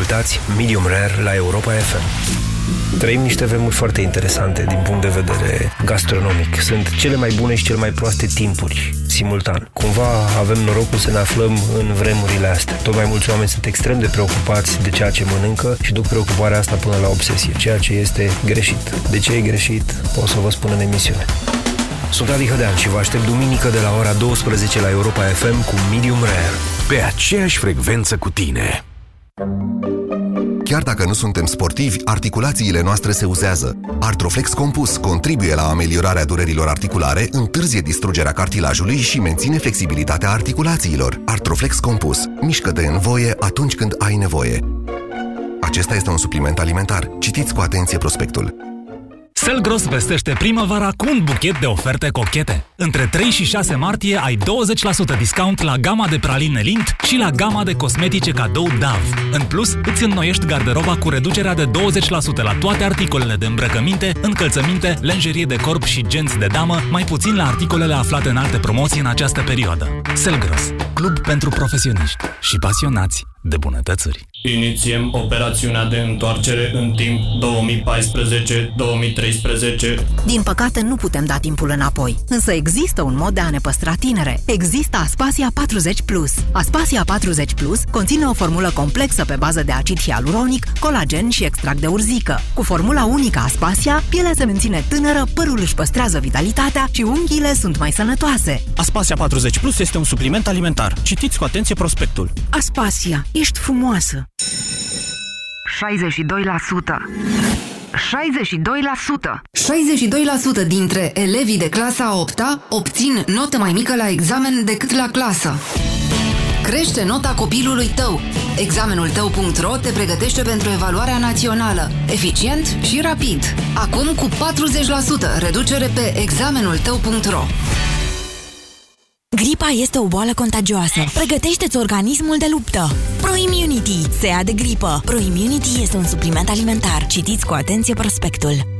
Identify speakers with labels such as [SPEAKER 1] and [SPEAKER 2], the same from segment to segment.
[SPEAKER 1] Ascultați Medium Rare la Europa FM. Trăim niște vremuri foarte interesante din punct de vedere gastronomic. Sunt cele mai bune și cele mai proaste timpuri, simultan. Cumva avem norocul să ne aflăm în vremurile astea. Tot mai mulți oameni sunt extrem de preocupați de ceea ce mănâncă și duc preocuparea asta până la obsesie, ceea ce este greșit. De ce e greșit, o să vă spun în emisiune. Sunt Adi Hădean și vă aștept duminică de la ora 12 la Europa FM cu Medium Rare.
[SPEAKER 2] Pe aceeași frecvență cu tine.
[SPEAKER 3] Chiar dacă nu suntem sportivi, articulațiile noastre se uzează. Artroflex Compus contribuie la ameliorarea durerilor articulare, întârzie distrugerea cartilajului și menține flexibilitatea articulațiilor. Artroflex Compus. Mișcă-te în voie atunci când ai nevoie. Acesta este un supliment alimentar. Citiți cu atenție prospectul.
[SPEAKER 4] Selgros vestește primăvara cu un buchet de oferte cochete. Între 3 și 6 martie ai 20% discount la gama de praline Lint și la gama de cosmetice cadou DAV. În plus, îți înnoiești garderoba cu reducerea de 20% la toate articolele de îmbrăcăminte, încălțăminte, lenjerie de corp și genți de damă, mai puțin la articolele aflate în alte promoții în această perioadă. Selgros, club pentru profesioniști și pasionați de bunătățuri.
[SPEAKER 5] Inițiem operațiunea de întoarcere în timp 2014-2013.
[SPEAKER 6] Din păcate nu putem da timpul înapoi, însă există un mod de a ne păstra tinere. Există Aspasia 40 Plus. Aspasia 40 Plus conține o formulă complexă pe bază de acid hialuronic, colagen și extract de urzică. Cu formula unică Aspasia, pielea se menține tânără, părul își păstrează vitalitatea și unghiile sunt mai sănătoase.
[SPEAKER 7] Aspasia 40 Plus este un supliment alimentar. Citiți cu atenție prospectul.
[SPEAKER 6] Aspasia Ești frumoasă! 62% 62%! 62% dintre elevii de clasa 8 obțin notă mai mică la examen decât la clasă. Crește nota copilului tău. Examenul tău.ro te pregătește pentru evaluarea națională. Eficient și rapid. Acum cu 40% reducere pe examenul tău.ro.
[SPEAKER 8] Gripa este o boală contagioasă. Pregătește-ți organismul de luptă. ProImmunity. Se ia de gripă. ProImmunity este un supliment alimentar. Citiți cu atenție prospectul.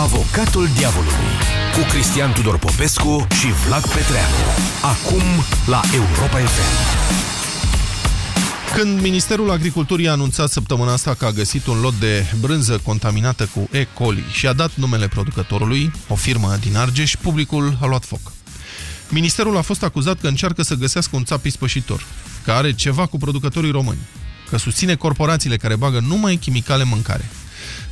[SPEAKER 2] Avocatul diavolului cu Cristian Tudor Popescu și Vlad Petreanu. Acum la Europa FM.
[SPEAKER 9] Când Ministerul Agriculturii a anunțat săptămâna asta că a găsit un lot de brânză contaminată cu E. coli și a dat numele producătorului, o firmă din Argeș, publicul a luat foc. Ministerul a fost acuzat că încearcă să găsească un țap ispășitor, că are ceva cu producătorii români, că susține corporațiile care bagă numai chimicale în mâncare.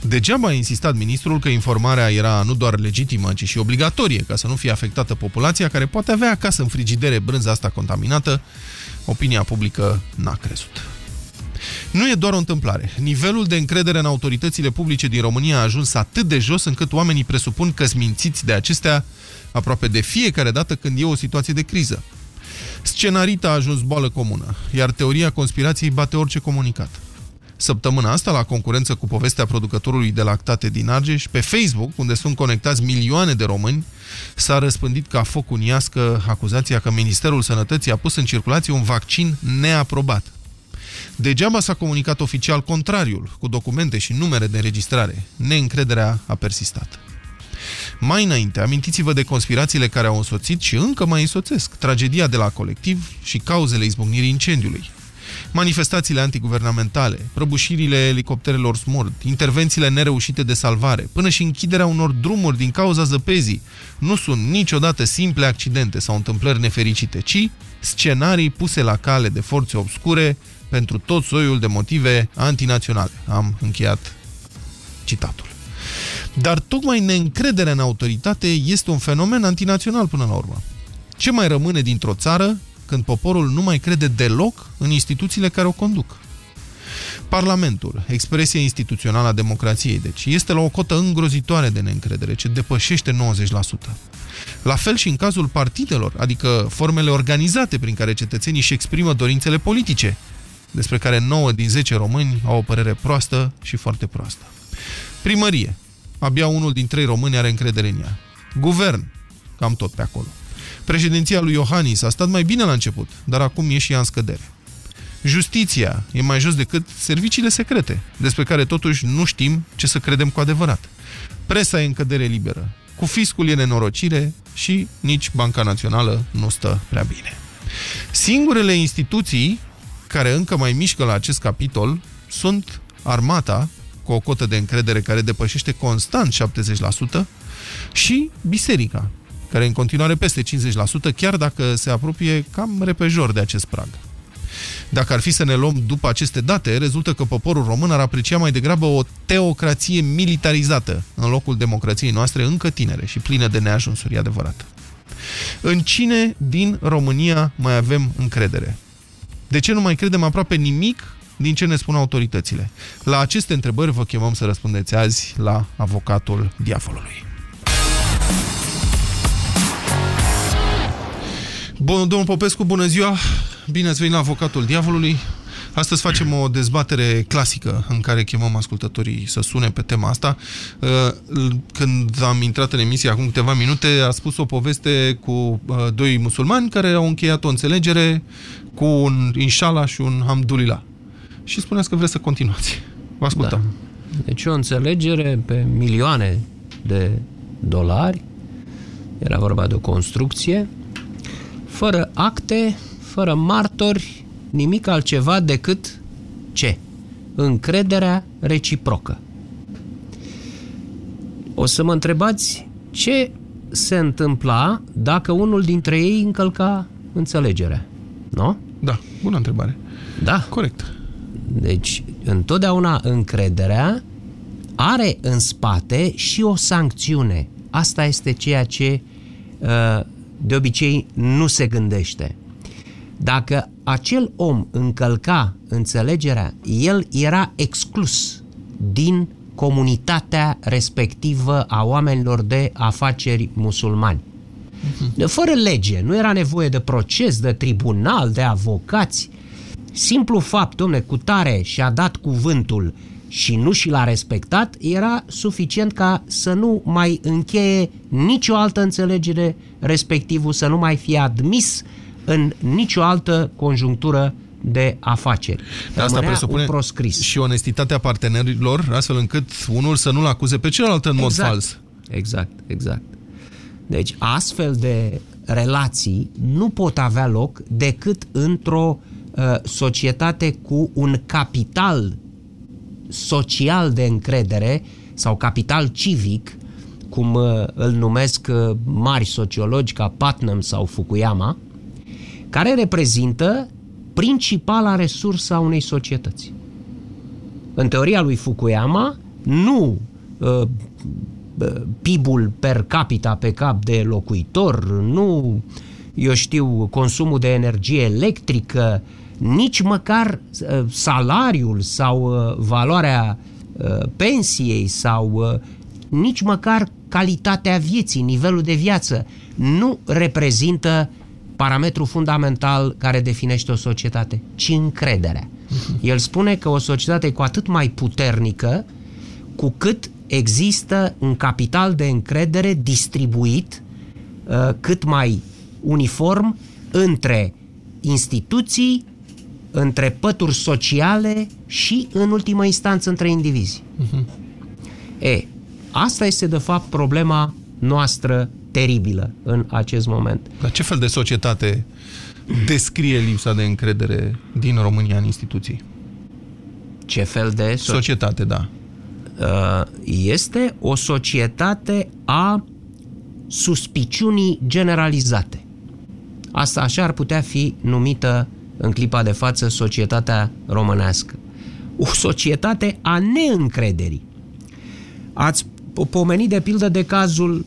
[SPEAKER 9] Degeaba a insistat ministrul că informarea era nu doar legitimă, ci și obligatorie, ca să nu fie afectată populația care poate avea acasă în frigidere brânza asta contaminată. Opinia publică n-a crezut. Nu e doar o întâmplare. Nivelul de încredere în autoritățile publice din România a ajuns atât de jos încât oamenii presupun că mințiți de acestea aproape de fiecare dată când e o situație de criză. Scenarita a ajuns boală comună, iar teoria conspirației bate orice comunicat. Săptămâna asta, la concurență cu povestea producătorului de lactate din Argeș, pe Facebook, unde sunt conectați milioane de români, s-a răspândit ca foc uniască acuzația că Ministerul Sănătății a pus în circulație un vaccin neaprobat. Degeaba s-a comunicat oficial contrariul, cu documente și numere de înregistrare. Neîncrederea a persistat. Mai înainte, amintiți-vă de conspirațiile care au însoțit și încă mai însoțesc tragedia de la colectiv și cauzele izbucnirii incendiului manifestațiile antiguvernamentale, prăbușirile elicopterelor smurt, intervențiile nereușite de salvare, până și închiderea unor drumuri din cauza zăpezii, nu sunt niciodată simple accidente sau întâmplări nefericite, ci scenarii puse la cale de forțe obscure pentru tot soiul de motive antinaționale. Am încheiat citatul. Dar tocmai neîncrederea în autoritate este un fenomen antinațional până la urmă. Ce mai rămâne dintr-o țară când poporul nu mai crede deloc în instituțiile care o conduc. Parlamentul, expresia instituțională a democrației, deci, este la o cotă îngrozitoare de neîncredere, ce depășește 90%. La fel și în cazul partidelor, adică formele organizate prin care cetățenii își exprimă dorințele politice, despre care 9 din 10 români au o părere proastă și foarte proastă. Primărie, abia unul din trei români are încredere în ea. Guvern, cam tot pe acolo. Președinția lui Iohannis a stat mai bine la început, dar acum e și ea în scădere. Justiția e mai jos decât serviciile secrete, despre care totuși nu știm ce să credem cu adevărat. Presa e în cădere liberă, cu fiscul e nenorocire și nici Banca Națională nu stă prea bine. Singurele instituții care încă mai mișcă la acest capitol sunt armata, cu o cotă de încredere care depășește constant 70%, și biserica, care în continuare peste 50%, chiar dacă se apropie cam repejor de acest prag. Dacă ar fi să ne luăm după aceste date, rezultă că poporul român ar aprecia mai degrabă o teocrație militarizată în locul democrației noastre încă tinere și plină de neajunsuri, e adevărat. În cine din România mai avem încredere? De ce nu mai credem aproape nimic din ce ne spun autoritățile? La aceste întrebări vă chemăm să răspundeți azi la avocatul diavolului. Bun, domnul Popescu, bună ziua! Bine ați venit la Avocatul Diavolului. Astăzi facem o dezbatere clasică în care chemăm ascultătorii să sune pe tema asta. Uh, când am intrat în emisie acum câteva minute, a spus o poveste cu uh, doi musulmani care au încheiat o înțelegere cu un inshallah și un hamdulillah. Și spuneați că vreți să continuați. Vă ascultăm.
[SPEAKER 10] Da. Deci o înțelegere pe milioane de dolari. Era vorba de o construcție fără acte, fără martori, nimic altceva decât ce? Încrederea reciprocă. O să mă întrebați ce se întâmpla dacă unul dintre ei încălca înțelegerea. Nu?
[SPEAKER 9] Da, bună întrebare.
[SPEAKER 10] Da.
[SPEAKER 9] Corect.
[SPEAKER 10] Deci, întotdeauna încrederea are în spate și o sancțiune. Asta este ceea ce uh, de obicei nu se gândește. Dacă acel om încălca înțelegerea, el era exclus din comunitatea respectivă a oamenilor de afaceri musulmani. Mhm. Fără lege, nu era nevoie de proces, de tribunal, de avocați. Simplu fapt, domne, cu tare și-a dat cuvântul și nu și l-a respectat, era suficient ca să nu mai încheie nicio altă înțelegere, respectivul să nu mai fie admis în nicio altă conjunctură de afaceri.
[SPEAKER 9] De asta presupune proscris. și onestitatea partenerilor, astfel încât unul să nu-l acuze pe celălalt în
[SPEAKER 10] exact.
[SPEAKER 9] mod fals.
[SPEAKER 10] Exact, exact. Deci astfel de relații nu pot avea loc decât într-o uh, societate cu un capital social de încredere sau capital civic, cum uh, îl numesc uh, mari sociologi ca Putnam sau Fukuyama, care reprezintă principala resursă a unei societăți. În teoria lui Fukuyama, nu uh, PIB-ul per capita pe cap de locuitor, nu, eu știu, consumul de energie electrică, nici măcar uh, salariul sau uh, valoarea uh, pensiei sau nici măcar calitatea vieții, nivelul de viață, nu reprezintă parametru fundamental care definește o societate, ci încrederea. Mhm. El spune că o societate e cu atât mai puternică cu cât există un capital de încredere distribuit cât mai uniform între instituții, între pături sociale și, în ultimă instanță, între indivizi. Uh-huh. E, asta este, de fapt, problema noastră teribilă în acest moment.
[SPEAKER 9] Dar ce fel de societate descrie lipsa de încredere din România în instituții?
[SPEAKER 10] Ce fel de... So-
[SPEAKER 9] societate, da.
[SPEAKER 10] Uh, este o societate a suspiciunii generalizate. Asta așa ar putea fi numită în clipa de față societatea românească. O societate a neîncrederii. Ați pomenit de pildă de cazul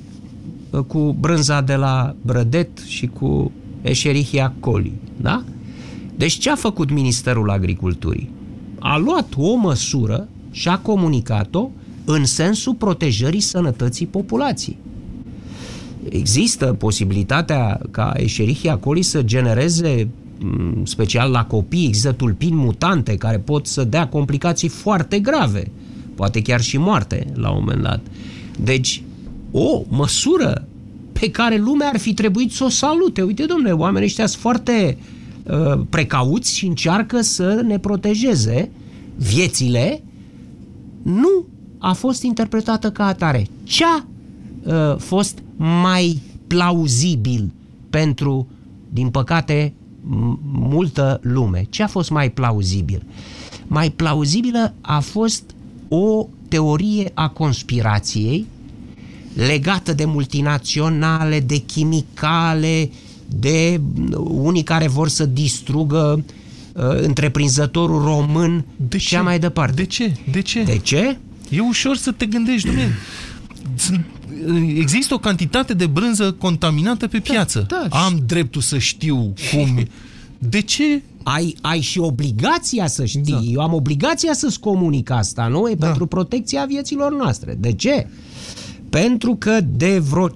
[SPEAKER 10] uh, cu brânza de la Brădet și cu Escherichia coli, da? Deci ce a făcut Ministerul Agriculturii? A luat o măsură și a comunicat-o în sensul protejării sănătății populației. Există posibilitatea ca Escherichia coli să genereze Mm, special la copii, există tulpini mutante care pot să dea complicații foarte grave, poate chiar și moarte la un moment dat. Deci, o măsură pe care lumea ar fi trebuit să o salute. Uite, domnule, oamenii ăștia sunt foarte uh, precauți și încearcă să ne protejeze viețile, nu a fost interpretată ca atare. Ce a uh, fost mai plauzibil pentru, din păcate, multă lume? Ce a fost mai plauzibil? Mai plauzibilă a fost o teorie a conspirației legată de multinaționale, de chimicale, de unii care vor să distrugă uh, întreprinzătorul român
[SPEAKER 9] de
[SPEAKER 10] și mai departe.
[SPEAKER 9] De ce? De ce?
[SPEAKER 10] De ce?
[SPEAKER 9] E ușor să te gândești, domnule. Există o cantitate de brânză contaminată pe da, piață. Da, da. Am dreptul să știu cum. De ce
[SPEAKER 10] ai, ai și obligația să știi. Da. Eu am obligația să-ți comunic asta, nu? E da. pentru protecția vieților noastre. De ce? Pentru că de vreo 15-20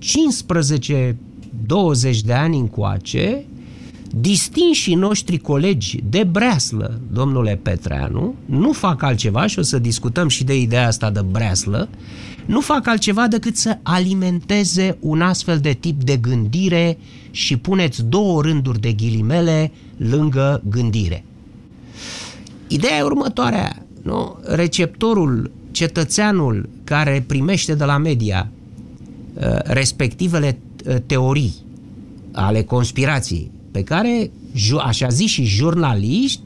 [SPEAKER 10] de ani încoace, distinșii noștri colegi de breaslă, domnule Petreanu, nu fac altceva, și o să discutăm și de ideea asta de breaslă, nu fac altceva decât să alimenteze un astfel de tip de gândire și puneți două rânduri de ghilimele lângă gândire. Ideea e următoarea, nu? receptorul, cetățeanul care primește de la media uh, respectivele uh, teorii ale conspirației, pe care, așa zis și jurnaliști,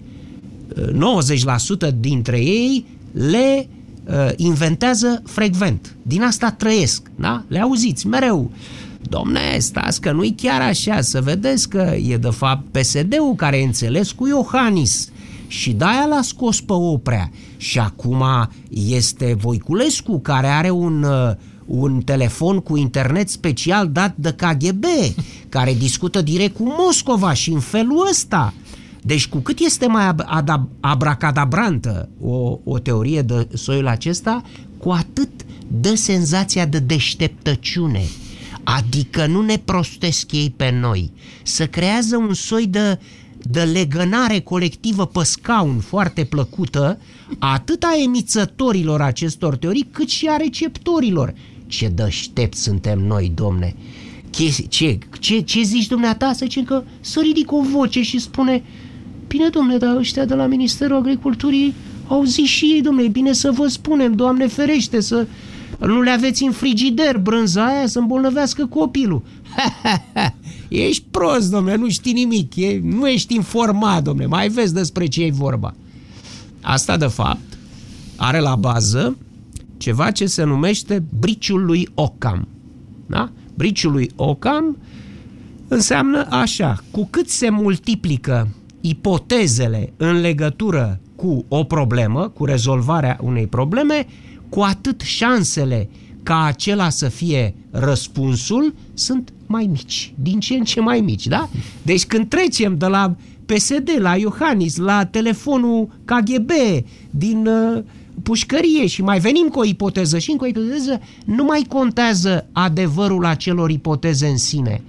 [SPEAKER 10] 90% dintre ei le uh, inventează frecvent. Din asta trăiesc, da? Le auziți mereu. Domne, stați că nu-i chiar așa, să vedeți că e de fapt PSD-ul care e înțeles cu Iohannis și de-aia l-a scos pe Oprea. Și acum este Voiculescu care are un, uh, un telefon cu internet special dat de KGB, care discută direct cu Moscova și în felul ăsta. Deci cu cât este mai abracadabrantă o, o teorie de soiul acesta, cu atât dă senzația de deșteptăciune. Adică nu ne prostesc ei pe noi. Să creează un soi de, de legănare colectivă pe scaun foarte plăcută, atât a emițătorilor acestor teorii, cât și a receptorilor. Ce dăștept suntem noi, domne! Ce, ce, ce, ce zici dumneata? Să zicem că să ridic o voce și spune Bine, domne, dar ăștia de la Ministerul Agriculturii au zis și ei, domne, e bine să vă spunem, Doamne ferește, să nu le aveți în frigider brânza aia să îmbolnăvească copilul. ești prost, domne, nu știi nimic, e, nu ești informat, domne, mai vezi despre ce e vorba. Asta, de fapt, are la bază ceva ce se numește briciul lui Ocam. Da? Briciul lui Ocam înseamnă așa, cu cât se multiplică ipotezele în legătură cu o problemă, cu rezolvarea unei probleme, cu atât șansele ca acela să fie răspunsul sunt mai mici, din ce în ce mai mici, da? Deci când trecem de la PSD, la Iohannis, la telefonul KGB, din uh, pușcărie și mai venim cu o ipoteză și încă o ipoteză, nu mai contează adevărul acelor ipoteze în sine.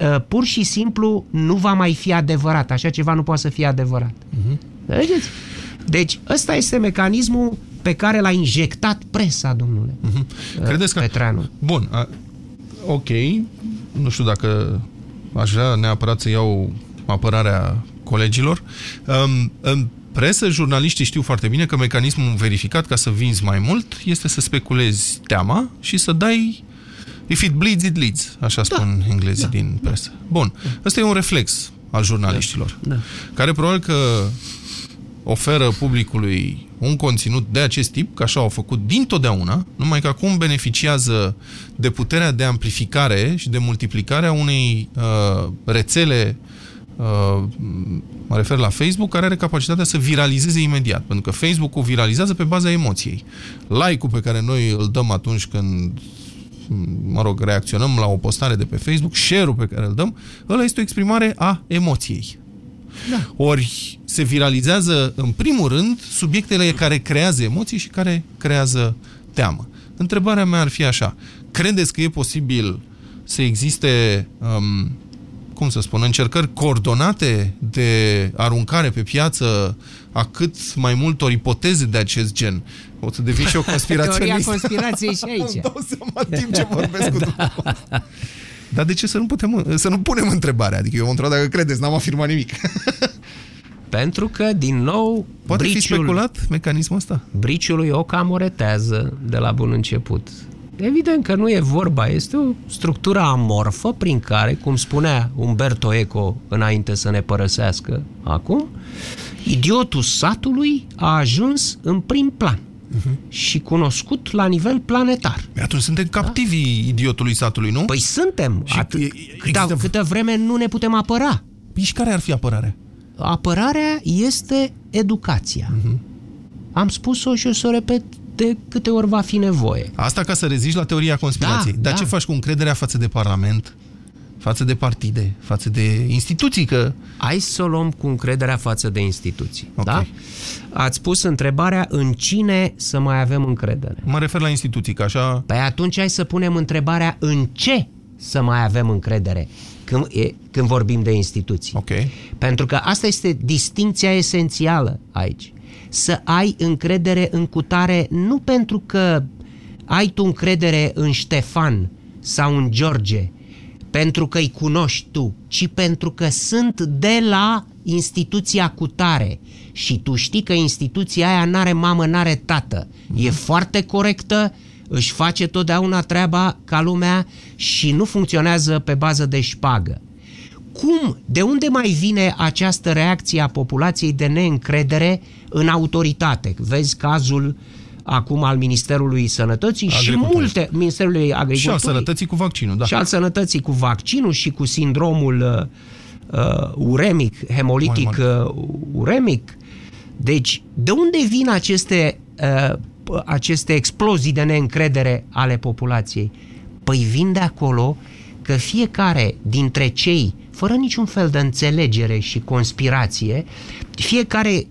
[SPEAKER 10] Uh, pur și simplu nu va mai fi adevărat. Așa ceva nu poate să fie adevărat. Uh-huh. Vedeți? Deci ăsta este mecanismul pe care l-a injectat presa, domnule. Uh-huh.
[SPEAKER 9] Credeți că...
[SPEAKER 10] Petreanu.
[SPEAKER 9] Bun, a, ok, nu știu dacă aș vrea neapărat să iau apărarea colegilor. Um, în presă, jurnaliștii știu foarte bine că mecanismul verificat ca să vinzi mai mult este să speculezi teama și să dai If it bleeds, it leads, așa da. spun englezii da. din presă. Bun, ăsta e un reflex al jurnaliștilor, da. Da. care probabil că oferă publicului un conținut de acest tip, că așa au făcut dintotdeauna, numai că acum beneficiază de puterea de amplificare și de multiplicare a unei uh, rețele Uh, mă refer la Facebook, care are capacitatea să viralizeze imediat, pentru că Facebook-ul viralizează pe baza emoției. Like-ul pe care noi îl dăm atunci când mă rog, reacționăm la o postare de pe Facebook, share-ul pe care îl dăm, ăla este o exprimare a emoției. Da. Ori se viralizează, în primul rând, subiectele care creează emoții și care creează teamă. Întrebarea mea ar fi așa. Credeți că e posibil să existe, um, cum să spun, încercări coordonate de aruncare pe piață a cât mai multor ipoteze de acest gen. O să devin și o conspiraționist.
[SPEAKER 10] Teoria conspirației și aici.
[SPEAKER 9] Îmi dau seama în timp ce vorbesc cu Dar de ce să nu, putem, să nu punem întrebarea? Adică eu mă dacă credeți, n-am afirmat nimic.
[SPEAKER 10] Pentru că, din nou,
[SPEAKER 9] Poate briciul, fi speculat mecanismul ăsta?
[SPEAKER 10] Briciului o camoretează de la bun început. Evident că nu e vorba, este o structură amorfă prin care, cum spunea Umberto Eco înainte să ne părăsească acum, idiotul satului a ajuns în prim plan uh-huh. și cunoscut la nivel planetar.
[SPEAKER 9] Atunci suntem captivi da? idiotului satului, nu?
[SPEAKER 10] Păi suntem. Și At- câtă, câtă vreme nu ne putem apăra.
[SPEAKER 9] Păi și care ar fi apărarea?
[SPEAKER 10] Apărarea este educația. Uh-huh. Am spus-o și o să o repet de câte ori va fi nevoie.
[SPEAKER 9] Asta ca să reziști la teoria conspirației. Da, Dar da. ce faci cu încrederea față de Parlament, față de partide, față de instituții? Că...
[SPEAKER 10] Hai să o luăm cu încrederea față de instituții. Okay. Da? Ați pus întrebarea în cine să mai avem încredere.
[SPEAKER 9] Mă refer la instituții, că așa...
[SPEAKER 10] Păi atunci hai să punem întrebarea în ce să mai avem încredere când, e, când vorbim de instituții.
[SPEAKER 9] Okay.
[SPEAKER 10] Pentru că asta este distinția esențială aici să ai încredere în cutare nu pentru că ai tu încredere în Ștefan sau în George, pentru că îi cunoști tu, ci pentru că sunt de la instituția cutare și tu știi că instituția aia n-are mamă, n-are tată. E foarte corectă, își face totdeauna treaba ca lumea și nu funcționează pe bază de șpagă cum, de unde mai vine această reacție a populației de neîncredere în autoritate? Vezi cazul acum al Ministerului Sănătății și multe, Ministerului Agriculturii. Și
[SPEAKER 9] al Sănătății cu vaccinul, da.
[SPEAKER 10] Și al Sănătății cu vaccinul și cu sindromul uh, uh uremic, hemolitic uh, uremic. Deci, de unde vin aceste, uh, aceste explozii de neîncredere ale populației? Păi vin de acolo că fiecare dintre cei fără niciun fel de înțelegere și conspirație, fiecare uh,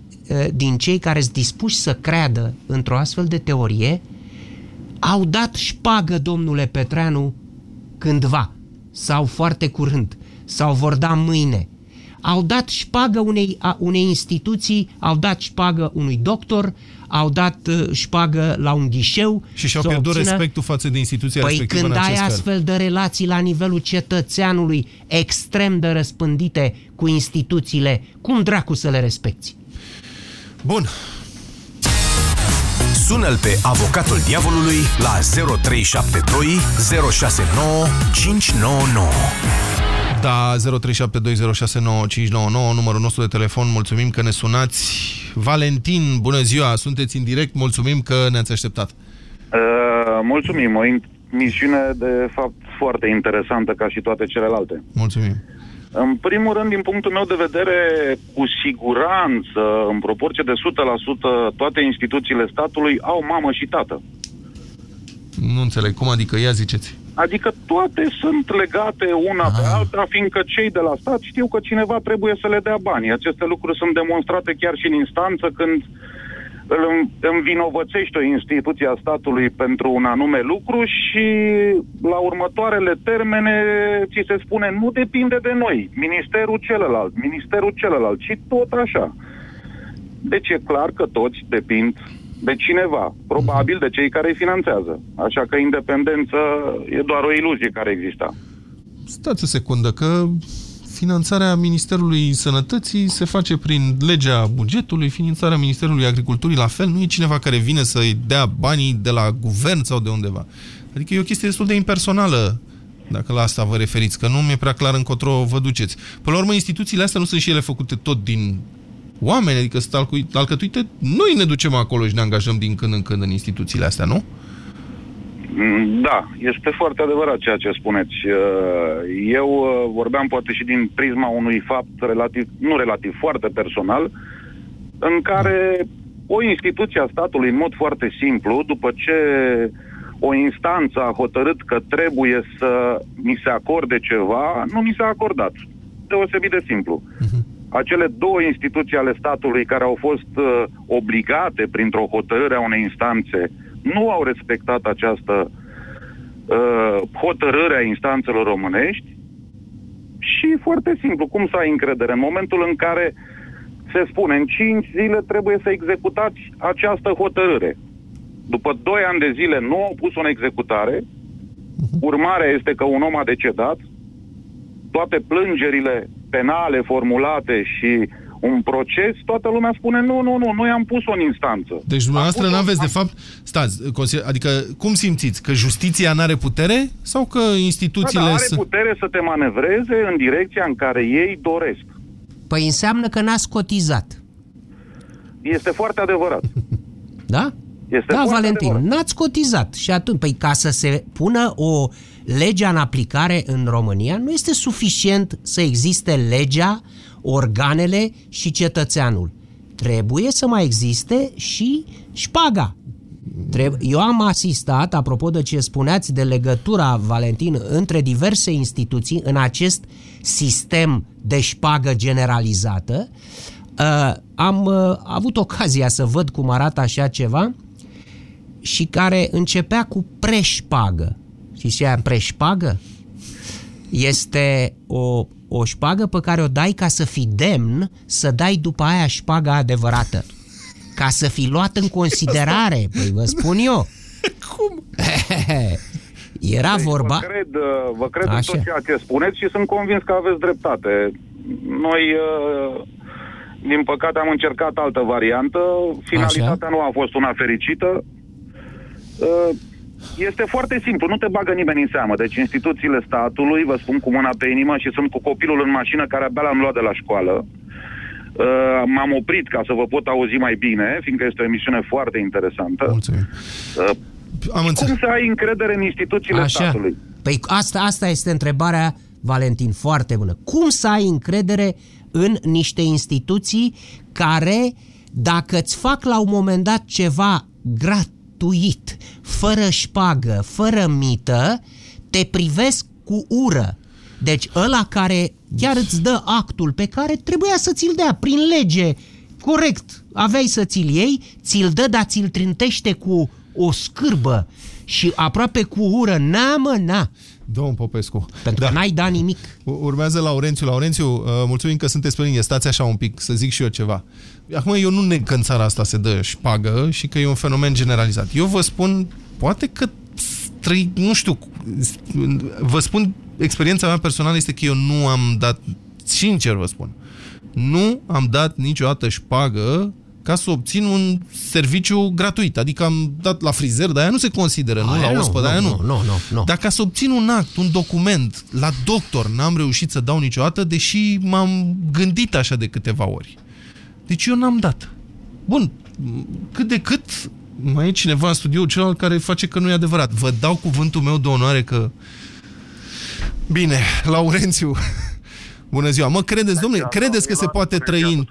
[SPEAKER 10] din cei care sunt dispuși să creadă într-o astfel de teorie au dat șpagă, domnule Petreanu, cândva, sau foarte curând, sau vor da mâine. Au dat șpagă unei, a, unei instituții, au dat șpagă unui doctor, au dat uh, șpagă la un ghișeu.
[SPEAKER 9] Și și-au pierdut obțină... respectul față de instituția
[SPEAKER 10] păi
[SPEAKER 9] respectivă
[SPEAKER 10] când
[SPEAKER 9] ai
[SPEAKER 10] astfel de relații la nivelul cetățeanului extrem de răspândite cu instituțiile, cum dracu să le respecti?
[SPEAKER 9] Bun.
[SPEAKER 2] Sună-l pe avocatul diavolului la 0372 069 599.
[SPEAKER 9] Da, 0372069599, numărul nostru de telefon. Mulțumim că ne sunați. Valentin, bună ziua, sunteți în direct. Mulțumim că ne-ați așteptat.
[SPEAKER 11] Uh, mulțumim, o misiune de fapt foarte interesantă ca și toate celelalte.
[SPEAKER 9] Mulțumim.
[SPEAKER 11] În primul rând, din punctul meu de vedere, cu siguranță, în proporție de 100%, toate instituțiile statului au mamă și tată.
[SPEAKER 9] Nu înțeleg. Cum adică? Ia ziceți.
[SPEAKER 11] Adică toate sunt legate una Aha. pe ah. alta, fiindcă cei de la stat știu că cineva trebuie să le dea bani. Aceste lucruri sunt demonstrate chiar și în instanță când îl învinovățești o instituție a statului pentru un anume lucru și la următoarele termene ți se spune nu depinde de noi, ministerul celălalt, ministerul celălalt și tot așa. Deci e clar că toți depind de cineva, probabil de cei care îi finanțează. Așa că independență e doar o iluzie care exista.
[SPEAKER 9] Stați o secundă, că finanțarea Ministerului Sănătății se face prin legea bugetului, finanțarea Ministerului Agriculturii la fel, nu e cineva care vine să-i dea banii de la guvern sau de undeva. Adică e o chestie destul de impersonală dacă la asta vă referiți, că nu mi-e prea clar încotro vă duceți. Până la urmă, instituțiile astea nu sunt și ele făcute tot din oameni, adică sunt alcătuite, noi ne ducem acolo și ne angajăm din când în când în instituțiile astea, nu?
[SPEAKER 11] Mm, da, este foarte adevărat ceea ce spuneți. Uh, eu uh, vorbeam poate și din prisma unui fapt relativ, nu relativ, foarte personal, în care o instituție a statului, în mod foarte simplu, după ce o instanță a hotărât că trebuie să mi se acorde ceva, nu mi s-a acordat. Deosebit de simplu. Uh-huh acele două instituții ale statului care au fost uh, obligate printr-o hotărâre a unei instanțe nu au respectat această uh, hotărâre a instanțelor românești și foarte simplu, cum să ai încredere? În momentul în care se spune, în 5 zile trebuie să executați această hotărâre. După 2 ani de zile nu au pus-o în executare, urmarea este că un om a decedat, toate plângerile penale formulate și un proces, toată lumea spune nu, nu, nu, noi am pus-o în instanță.
[SPEAKER 9] Deci dumneavoastră nu aveți, de fapt, stați, adică cum simțiți? Că justiția nu are putere sau că instituțiile...
[SPEAKER 11] Da, da, are putere să te manevreze în direcția în care ei doresc.
[SPEAKER 10] Păi înseamnă că n-ați cotizat.
[SPEAKER 11] Este foarte adevărat.
[SPEAKER 10] Da?
[SPEAKER 11] Este
[SPEAKER 10] da,
[SPEAKER 11] foarte
[SPEAKER 10] Valentin,
[SPEAKER 11] adevărat.
[SPEAKER 10] n-ați cotizat. Și atunci, păi ca să se pună o lege în aplicare în România, nu este suficient să existe legea, organele și cetățeanul. Trebuie să mai existe și șpaga. Treb- Eu am asistat, apropo de ce spuneați de legătura, Valentin, între diverse instituții în acest sistem de șpagă generalizată. Uh, am uh, avut ocazia să văd cum arată așa ceva și care începea cu preșpagă. Și ce aia preșpagă? Este o, o șpagă pe care o dai ca să fii demn să dai după aia șpaga adevărată. Ca să fii luat în considerare, păi vă spun eu.
[SPEAKER 9] Cum?
[SPEAKER 10] Era vorba...
[SPEAKER 11] Vă cred, uh, vă cred în
[SPEAKER 10] Așa.
[SPEAKER 11] tot ceea ce spuneți și sunt convins că aveți dreptate. Noi, uh, din păcate, am încercat altă variantă. Finalitatea nu a fost una fericită. Uh, Este foarte simplu, nu te bagă nimeni în seamă. Deci instituțiile statului, vă spun cu mâna pe inimă și sunt cu copilul în mașină care abia l-am luat de la școală. Uh, m-am oprit ca să vă pot auzi mai bine, fiindcă este o emisiune foarte interesantă.
[SPEAKER 9] Mulțumim.
[SPEAKER 11] Uh,
[SPEAKER 9] Am
[SPEAKER 11] cum să ai încredere în instituțiile
[SPEAKER 10] Așa.
[SPEAKER 11] statului?
[SPEAKER 10] Păi asta, asta este întrebarea, Valentin, foarte bună. Cum să ai încredere în niște instituții care, dacă îți fac la un moment dat ceva gratuit, fără șpagă, fără mită, te privesc cu ură. Deci ăla care chiar îți dă actul pe care trebuia să ți-l dea prin lege, corect, aveai să ți-l iei, ți-l dă, dar ți-l trintește cu o scârbă și aproape cu ură, na mă, na.
[SPEAKER 9] Domnul Popescu.
[SPEAKER 10] Pentru da. că n-ai dat nimic.
[SPEAKER 9] Urmează Laurențiu. Laurențiu, uh, mulțumim că sunteți pe linie. Stați așa un pic, să zic și eu ceva. Acum, eu nu neg că în țara asta se dă șpagă și că e un fenomen generalizat. Eu vă spun, poate că trăi, nu știu, vă spun, experiența mea personală este că eu nu am dat, sincer vă spun, nu am dat niciodată șpagă ca să obțin un serviciu gratuit. Adică am dat la frizer, dar aia nu se consideră, nu?
[SPEAKER 10] Aia
[SPEAKER 9] La
[SPEAKER 10] nu,
[SPEAKER 9] ospăd, aia
[SPEAKER 10] nu,
[SPEAKER 9] nu.
[SPEAKER 10] nu, nu, nu.
[SPEAKER 9] Dar ca să obțin un act, un document, la doctor, n-am reușit să dau niciodată, deși m-am gândit așa de câteva ori. Deci eu n-am dat. Bun, cât de cât mai e cineva în studio celălalt care face că nu e adevărat. Vă dau cuvântul meu de onoare că... Bine, Laurențiu, bună ziua. Mă, credeți, domnule, credeți că se poate trăi în...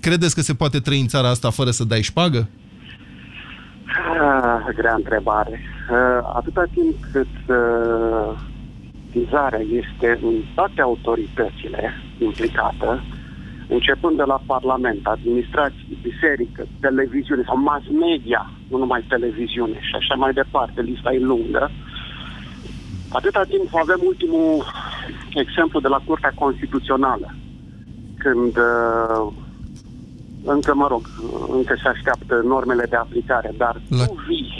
[SPEAKER 9] Credeți că se poate trăi în țara asta fără să dai șpagă?
[SPEAKER 12] Ah, grea întrebare. Uh, atâta timp cât uh, vizarea este în toate autoritățile implicate, începând de la Parlament, administrație, biserică, televiziune sau mass media, nu numai televiziune și așa mai departe, lista e lungă, atâta timp avem ultimul exemplu de la Curtea Constituțională, când uh, încă, mă rog, încă se așteaptă normele de aplicare, dar
[SPEAKER 9] La...
[SPEAKER 12] tu vii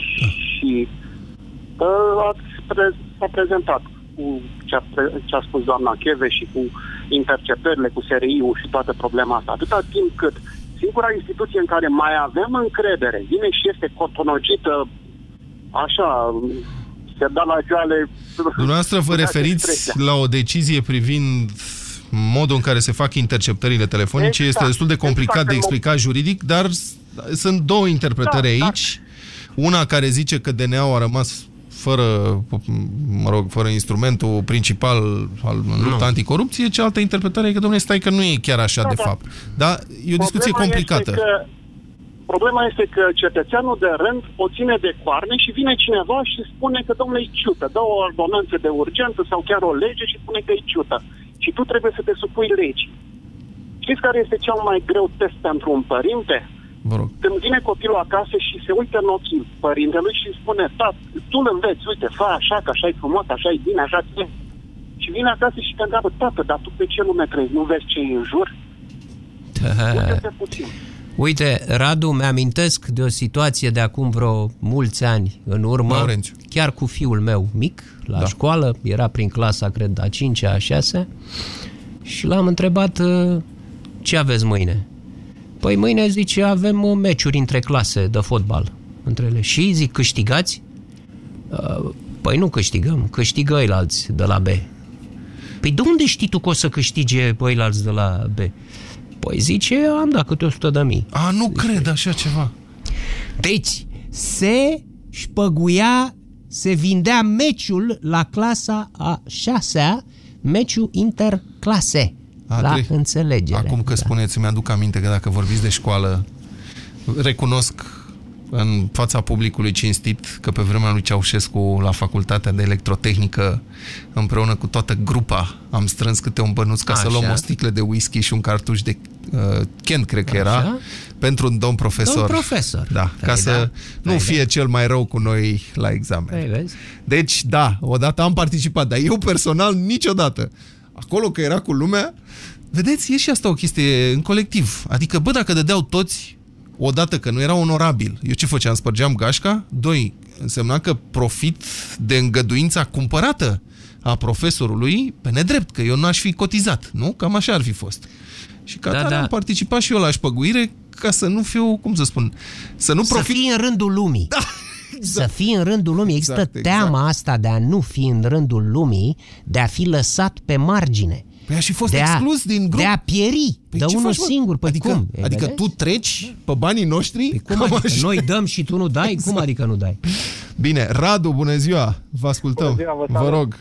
[SPEAKER 12] și uh, ați pre- s-a prezentat cu ce a, pre- ce a spus doamna Cheveș și cu interceptările cu SRI-ul și toată problema asta. Atâta timp cât singura instituție în care mai avem încredere vine și este cotonogită așa, se da la joale...
[SPEAKER 9] Dumneavoastră vă referiți la o decizie privind modul în care se fac interceptările telefonice.
[SPEAKER 12] Exact.
[SPEAKER 9] Este destul de complicat
[SPEAKER 12] Exact,
[SPEAKER 9] de
[SPEAKER 12] în
[SPEAKER 9] explicat juridic, dar s- sunt două interpretări
[SPEAKER 12] Da,
[SPEAKER 9] aici. Una care zice că DNA-ul a rămas fără, mă rog, fără instrumentul principal al în lupta anticorupție, cealaltă interpretare e că, domnule, stai că nu e chiar așa
[SPEAKER 12] Da,
[SPEAKER 9] de
[SPEAKER 12] da.
[SPEAKER 9] fapt. Dar e o discuție
[SPEAKER 12] Problema
[SPEAKER 9] complicată.
[SPEAKER 12] Este că, problema este că cetățeanul de rând o ține de coarne și vine cineva și spune că, domnule, e ciută. Dă o ordonanță de urgență sau chiar o lege și spune că e ciută. Și tu trebuie să te supui legii. Știți care este cel mai greu test pentru un părinte?
[SPEAKER 9] Vă rog.
[SPEAKER 12] Când vine copilul acasă și se uită în ochii părintelui și spune, tat, tu îl înveți, uite, fă așa, că așa e frumos, așa e bine, așa e. Și vine acasă și te întreabă, tată, dar tu pe ce lume trăiești? Nu vezi ce e în jur? Uite puțin.
[SPEAKER 10] Uite, Radu, mi-amintesc de o situație de acum vreo mulți ani în urmă,
[SPEAKER 9] Laurențiu.
[SPEAKER 10] chiar cu fiul meu mic, la da. școală, era prin clasa, cred, a 5-a, a 6 și l-am întrebat uh, ce aveți mâine. Păi mâine, zice, avem uh, meciuri între clase de fotbal, între ele. Și zic, câștigați? Uh, Păi nu câștigăm, câștigă ăilalți de la B. Păi de unde știi tu că o să câștige ăilalți de la B? Păi zice, am dat câte 100 de mii.
[SPEAKER 9] A, nu cred așa ceva.
[SPEAKER 10] Deci, se șpăguia, se vindea meciul la clasa a șasea, meciul interclase.
[SPEAKER 9] A,
[SPEAKER 10] la
[SPEAKER 9] trei.
[SPEAKER 10] înțelegere.
[SPEAKER 9] Acum că
[SPEAKER 10] da.
[SPEAKER 9] spuneți, mi-aduc aminte că dacă vorbiți de școală, recunosc în fața publicului cinstit că pe vremea lui Ceaușescu la facultatea de electrotehnică împreună cu toată grupa am strâns câte un bănuț ca să
[SPEAKER 10] Așa.
[SPEAKER 9] luăm o sticlă de whisky și un cartuș de uh, Kent, cred că era,
[SPEAKER 10] Așa.
[SPEAKER 9] pentru un domn profesor.
[SPEAKER 10] Domn profesor.
[SPEAKER 9] Da,
[SPEAKER 10] Păi
[SPEAKER 9] ca să
[SPEAKER 10] da.
[SPEAKER 9] nu
[SPEAKER 10] Păi
[SPEAKER 9] fie
[SPEAKER 10] da.
[SPEAKER 9] cel mai rău cu noi la examen.
[SPEAKER 10] Păi, vezi?
[SPEAKER 9] Deci, da, odată am participat, dar eu personal niciodată. Acolo că era cu lumea, vedeți, e și asta o chestie în colectiv. Adică, bă, dacă dădeau toți odată că nu era onorabil, eu ce făceam? Spărgeam gașca? Doi, însemna că profit de îngăduința cumpărată a profesorului pe nedrept, că eu n-aș fi cotizat, nu? Cam așa ar fi fost. Și ca
[SPEAKER 10] Da,
[SPEAKER 9] da,
[SPEAKER 10] da.
[SPEAKER 9] am participat și eu la șpăguire ca să nu fiu, cum să spun, să nu
[SPEAKER 10] Să
[SPEAKER 9] profit...
[SPEAKER 10] fii în rândul lumii. Da, Să fii în rândul lumii. Există
[SPEAKER 9] Exact, exact.
[SPEAKER 10] teama asta de a nu fi în rândul lumii, de a fi lăsat pe margine.
[SPEAKER 9] Păi a și fost
[SPEAKER 10] de a,
[SPEAKER 9] exclus din grup.
[SPEAKER 10] De a pieri
[SPEAKER 9] Păi
[SPEAKER 10] de
[SPEAKER 9] ce
[SPEAKER 10] unul
[SPEAKER 9] faci, mă?
[SPEAKER 10] singur. Păi
[SPEAKER 9] adică,
[SPEAKER 10] cum? E,
[SPEAKER 9] Adică
[SPEAKER 10] vedeți?
[SPEAKER 9] tu treci pe banii noștri?
[SPEAKER 10] Păi cum
[SPEAKER 9] Cam
[SPEAKER 10] adică?
[SPEAKER 9] așa.
[SPEAKER 10] Noi dăm și tu nu dai? Cum adică nu dai?
[SPEAKER 9] Bine, Radu, bună ziua! Vă ascultăm.
[SPEAKER 13] Bună ziua, vă
[SPEAKER 9] vă
[SPEAKER 13] salut.
[SPEAKER 9] rog.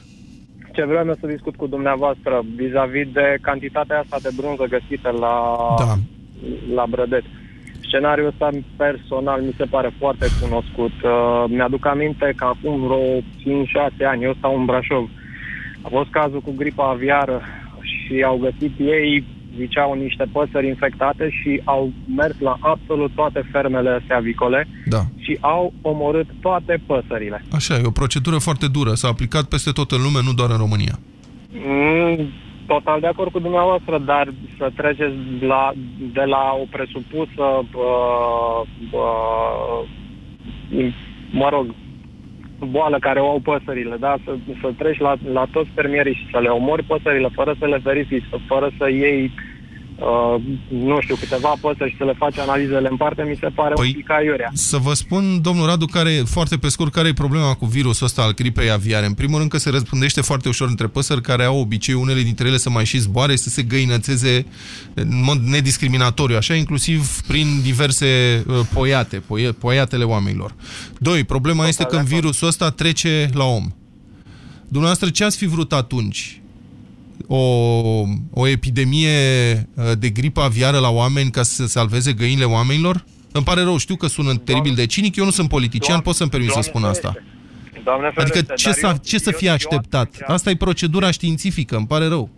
[SPEAKER 13] Ce vreau eu să discut cu dumneavoastră vis-a-vis de cantitatea asta de brânză găsită la,
[SPEAKER 9] Da.
[SPEAKER 13] la Brădet. Scenariul ăsta personal mi se pare foarte cunoscut. Uh, mi-aduc aminte că acum vreo 5-6 ani, eu stau în Brașov, a fost cazul cu gripa aviară și au găsit ei, ziceau, niște păsări infectate și au mers la absolut toate fermele astea avicole
[SPEAKER 9] Da.
[SPEAKER 13] și au omorât toate păsările.
[SPEAKER 9] Așa, e o procedură foarte dură. S-a aplicat peste tot în lume, nu doar în România.
[SPEAKER 13] Mm, total de acord cu dumneavoastră, dar să treceți la, de la o presupusă, uh, uh, mă rog, boală care o au păsările, da? Să, să treci la, la toți fermierii și să le omori păsările fără să le verifici, fără să iei uh, nu știu, câteva păsări și să le faci analizele în parte, mi se pare
[SPEAKER 9] Păi,
[SPEAKER 13] un pic aiurea.
[SPEAKER 9] Să vă spun, domnul Radu, care, foarte pe scurt, care e problema cu virusul ăsta al gripei aviare? În primul rând că se răspândește foarte ușor între păsări care au obicei unele dintre ele să mai și zboare, să se găinățeze în mod nediscriminatoriu, așa, inclusiv prin diverse uh, poiate, poie, poiatele oamenilor. Doi, problema este că virusul ăsta trece la om. Dumneavoastră, ce ați fi vrut atunci? O, o epidemie uh, de gripă aviară la oameni ca să salveze găinile oamenilor? Îmi pare rău, știu că sună teribil de cinic, eu nu sunt politician, pot să-mi permit să spun asta.
[SPEAKER 13] Doamne
[SPEAKER 9] Adică
[SPEAKER 13] ferește,
[SPEAKER 9] ce,
[SPEAKER 13] dar
[SPEAKER 9] să,
[SPEAKER 13] eu-
[SPEAKER 9] ce să
[SPEAKER 13] eu-
[SPEAKER 9] fie
[SPEAKER 13] eu-
[SPEAKER 9] așteptat? Asta e procedura științifică, îmi pare rău.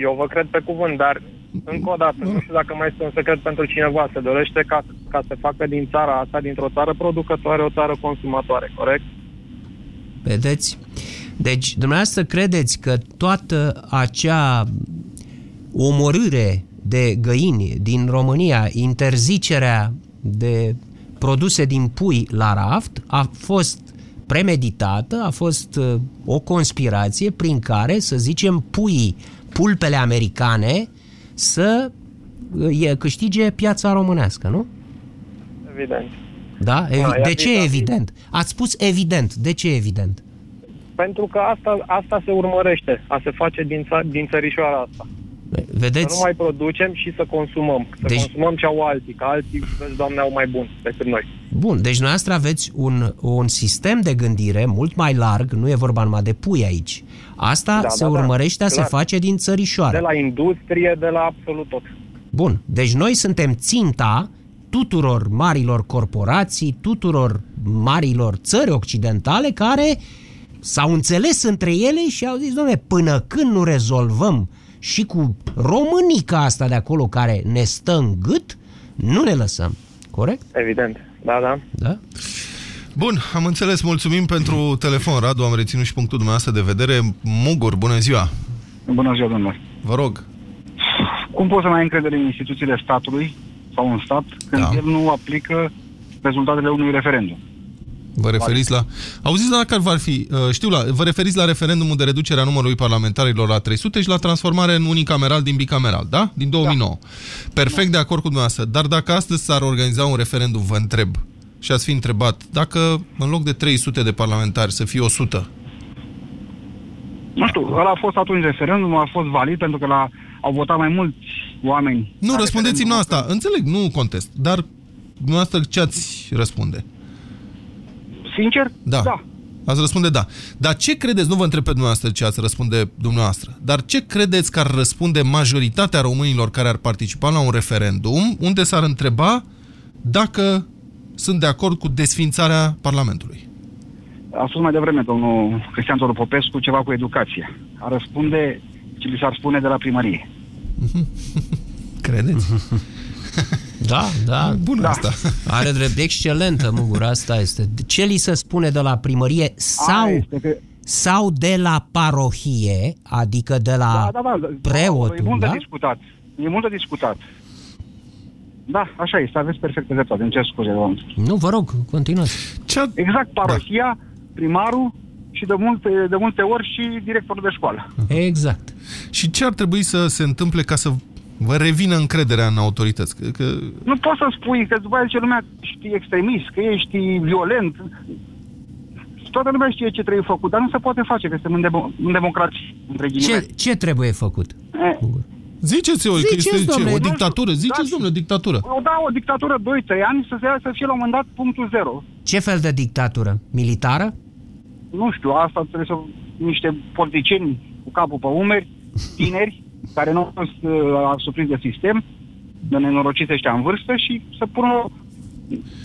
[SPEAKER 13] Eu vă cred pe cuvânt, dar încă o dată, nu știu dacă mai este un secret pentru cineva, se dorește ca, ca să facă din țara asta, dintr-o țară producătoare, o țară consumatoare, corect?
[SPEAKER 10] Vedeți? Deci, dumneavoastră credeți că toată acea omorâre de găini din România, interzicerea de produse din pui la raft, a fost premeditată, a fost uh, o conspirație prin care, să zicem, puii, pulpele americane, să uh, e- câștige piața românească, nu?
[SPEAKER 13] Evident.
[SPEAKER 10] Da? Evi-
[SPEAKER 13] Da,
[SPEAKER 10] de
[SPEAKER 13] ia
[SPEAKER 10] ce
[SPEAKER 13] vis-a-vis.
[SPEAKER 10] evident? Ați spus evident. De ce evident?
[SPEAKER 13] Pentru că asta, asta se urmărește, a se face din, ța- din țărișoara asta.
[SPEAKER 10] Vedeți?
[SPEAKER 13] Să nu mai producem și să consumăm. Să
[SPEAKER 10] Deci-
[SPEAKER 13] consumăm ce au alții, că alții, vezi, Doamne, au mai bun decât noi.
[SPEAKER 10] Bun, deci noastră aveți un, un sistem de gândire mult mai larg, nu e vorba numai de pui aici. Asta
[SPEAKER 13] Da,
[SPEAKER 10] se
[SPEAKER 13] da, da,
[SPEAKER 10] urmărește a se
[SPEAKER 13] clar.
[SPEAKER 10] face din țărișoare.
[SPEAKER 13] De la industrie, de la absolut tot.
[SPEAKER 10] Bun, deci noi suntem ținta tuturor marilor corporații, tuturor marilor țări occidentale care s-au înțeles între ele și au zis, domnule, până când nu rezolvăm și cu românica asta de acolo care ne stă în gât, nu ne lăsăm. Corect?
[SPEAKER 13] Evident. Da, da.
[SPEAKER 10] Da?
[SPEAKER 9] Bun, am înțeles, mulțumim pentru telefon, Radu, am reținut și punctul dumneavoastră de vedere. Mugur, bună ziua!
[SPEAKER 14] Bună ziua, domnule.
[SPEAKER 9] Vă rog.
[SPEAKER 14] cum poți să mai ai încredere în instituțiile statului sau în stat când
[SPEAKER 9] Da.
[SPEAKER 14] el nu aplică rezultatele unui referendum?
[SPEAKER 9] Vă referiți la... Auziți la care va fi... uh, Știu, la, vă referiți la referendumul de reducere a numărului parlamentarilor la 300 și la transformare în unicameral din bicameral, da? Din 2009. Perfect de acord cu dumneavoastră. Dar dacă astăzi s-ar organiza un referendum, vă întreb, și ați fi întrebat, dacă în loc de 300 de parlamentari să fie 100,
[SPEAKER 14] Nu știu, ăla a fost atunci referendum, a fost valid pentru că la, au votat mai mulți oameni.
[SPEAKER 9] Nu, răspundeți-mi la asta. Înțeleg, nu contest. Dar dumneavoastră ce ați răspunde?
[SPEAKER 14] Sincer?
[SPEAKER 9] Da.
[SPEAKER 14] Da.
[SPEAKER 9] Ați răspunde da. Dar ce credeți, nu vă întreb pe dumneavoastră ce ați răspunde dumneavoastră, dar ce credeți că ar răspunde majoritatea românilor care ar participa la un referendum unde s-ar întreba dacă sunt de acord cu desfințarea Parlamentului?
[SPEAKER 14] A spus mai devreme domnul Cristian Toru Popescu ceva cu educația. A răspunde ce li s-ar spune de la primărie.
[SPEAKER 9] Credeți?
[SPEAKER 10] Da, da.
[SPEAKER 9] Bună
[SPEAKER 10] da.
[SPEAKER 9] asta.
[SPEAKER 10] Are drept excelentă, Mugur, asta este. Ce li se spune de la primărie sau,
[SPEAKER 14] este că-
[SPEAKER 10] sau de la parohie, adică de la
[SPEAKER 14] Da, da, da.
[SPEAKER 10] preotul,
[SPEAKER 14] E mult
[SPEAKER 10] da?
[SPEAKER 14] de discutat. E mult de discutat. Da, așa este, aveți perfectă dreptate. Îmi cer scuze, doamne.
[SPEAKER 10] Nu, vă rog, continuați.
[SPEAKER 9] Ce
[SPEAKER 14] Exact, parohia, primarul și de multe, de multe ori și directorul de școală.
[SPEAKER 10] Exact.
[SPEAKER 9] Și ce ar trebui să se întâmple ca să vă revină încrederea în autorități? Că, că...
[SPEAKER 14] Nu poți să spui că după aceea zice lumea că ești extremist, că ești violent. Toată lumea știe ce trebuie făcut, dar nu se poate face, că suntem în, demo- în democrație, între ghilimele.
[SPEAKER 10] Ce, ce trebuie făcut?
[SPEAKER 14] Eh,
[SPEAKER 9] Ziceți-o, că
[SPEAKER 10] Ziceți,
[SPEAKER 9] este ce,
[SPEAKER 10] domnule,
[SPEAKER 9] o
[SPEAKER 10] nu
[SPEAKER 9] dictatură. Ziceți, domnule, dictatură.
[SPEAKER 14] o, da, o dictatură 2-3 ani să, se, să fie la un moment dat punctul zero.
[SPEAKER 10] Ce fel de dictatură? Militară?
[SPEAKER 14] Nu știu, asta trebuie să niște politicieni cu capul pe umeri, tineri, care nu au fost uh, surprins de sistem, de nenorociți ăștia în vârstă și să pună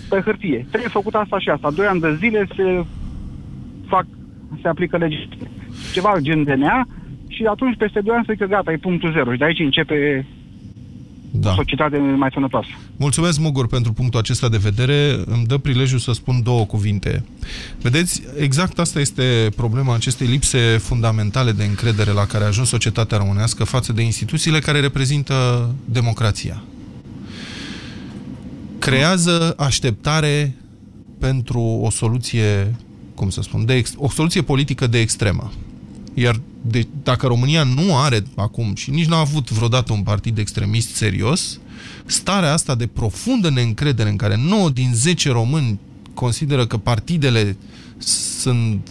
[SPEAKER 14] pe hârtie. Trebuie făcut asta și asta. Doi ani de zile se fac, se aplică legea. Ceva gen DNA și atunci peste doi ani se zice gata, e punctul zero. Și de aici începe
[SPEAKER 9] Da.
[SPEAKER 14] o societate mai sănătoasă.
[SPEAKER 9] Mulțumesc, Mugur, pentru punctul acesta de vedere. Îmi dă prilejul să spun două cuvinte. Vedeți, exact asta este problema acestei lipse fundamentale de încredere la care a ajuns societatea românească față de instituțiile care reprezintă democrația. Creează așteptare pentru o soluție, cum să spun, de ex- o soluție politică de extremă. Iar de, dacă România nu are acum și nici nu a avut vreodată un partid extremist serios, starea asta de profundă neîncredere în care 9 din 10 români consideră că partidele sunt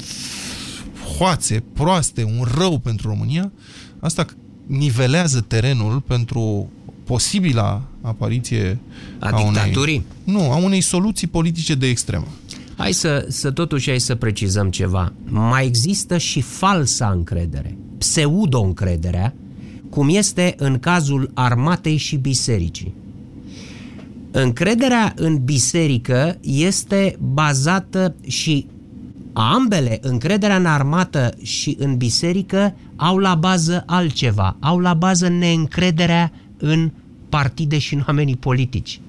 [SPEAKER 9] hoațe, proaste, un rău pentru România, asta nivelează terenul pentru posibila apariție
[SPEAKER 10] A
[SPEAKER 9] unei,
[SPEAKER 10] dictaturii?
[SPEAKER 9] nu, a unei soluții politice de extremă.
[SPEAKER 10] Hai să, să totuși hai să precizăm ceva. Mai există și falsa încredere, pseudo-încrederea, cum este în cazul armatei și bisericii. Încrederea în biserică este bazată și ambele, încrederea în armată și în biserică, au la bază altceva, au la bază neîncrederea în partide și în oamenii politici.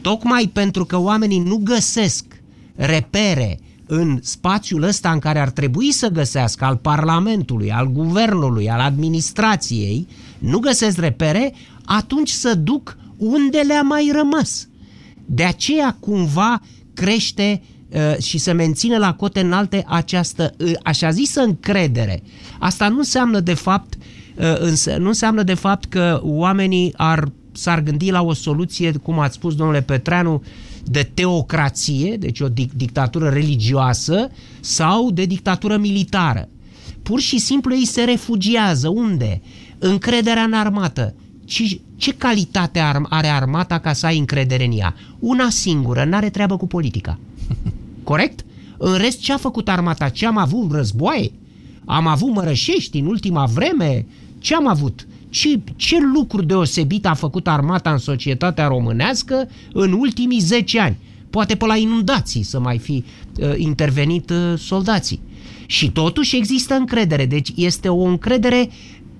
[SPEAKER 10] Tocmai pentru că oamenii nu găsesc repere în spațiul ăsta în care ar trebui să găsească al Parlamentului, al Guvernului, al administrației, nu găsesc repere, atunci să duc unde le-a mai rămas. De aceea cumva crește uh, și se menține la cote înalte această uh, așa zisă încredere. Asta nu înseamnă de fapt uh, însă, nu înseamnă de fapt că oamenii ar s-ar gândi la o soluție, cum ați spus domnule Petreanu, de teocrație, deci o dic- dictatură religioasă sau de dictatură militară. Pur și simplu ei se refugiază. Unde? Încrederea în armată. Ce, ce calitate ar- are armata ca să ai încredere în ea? Una singură, n-are treabă cu politica. Corect? În rest, ce a făcut armata? Ce am avut? Războaie? Am avut mărășești în ultima vreme? Ce am avut? Ce, ce lucru deosebit a făcut armata în societatea românească în ultimii 10 ani? Poate pe la inundații să mai fi uh, intervenit uh, soldații. Și totuși există încredere. Deci este o încredere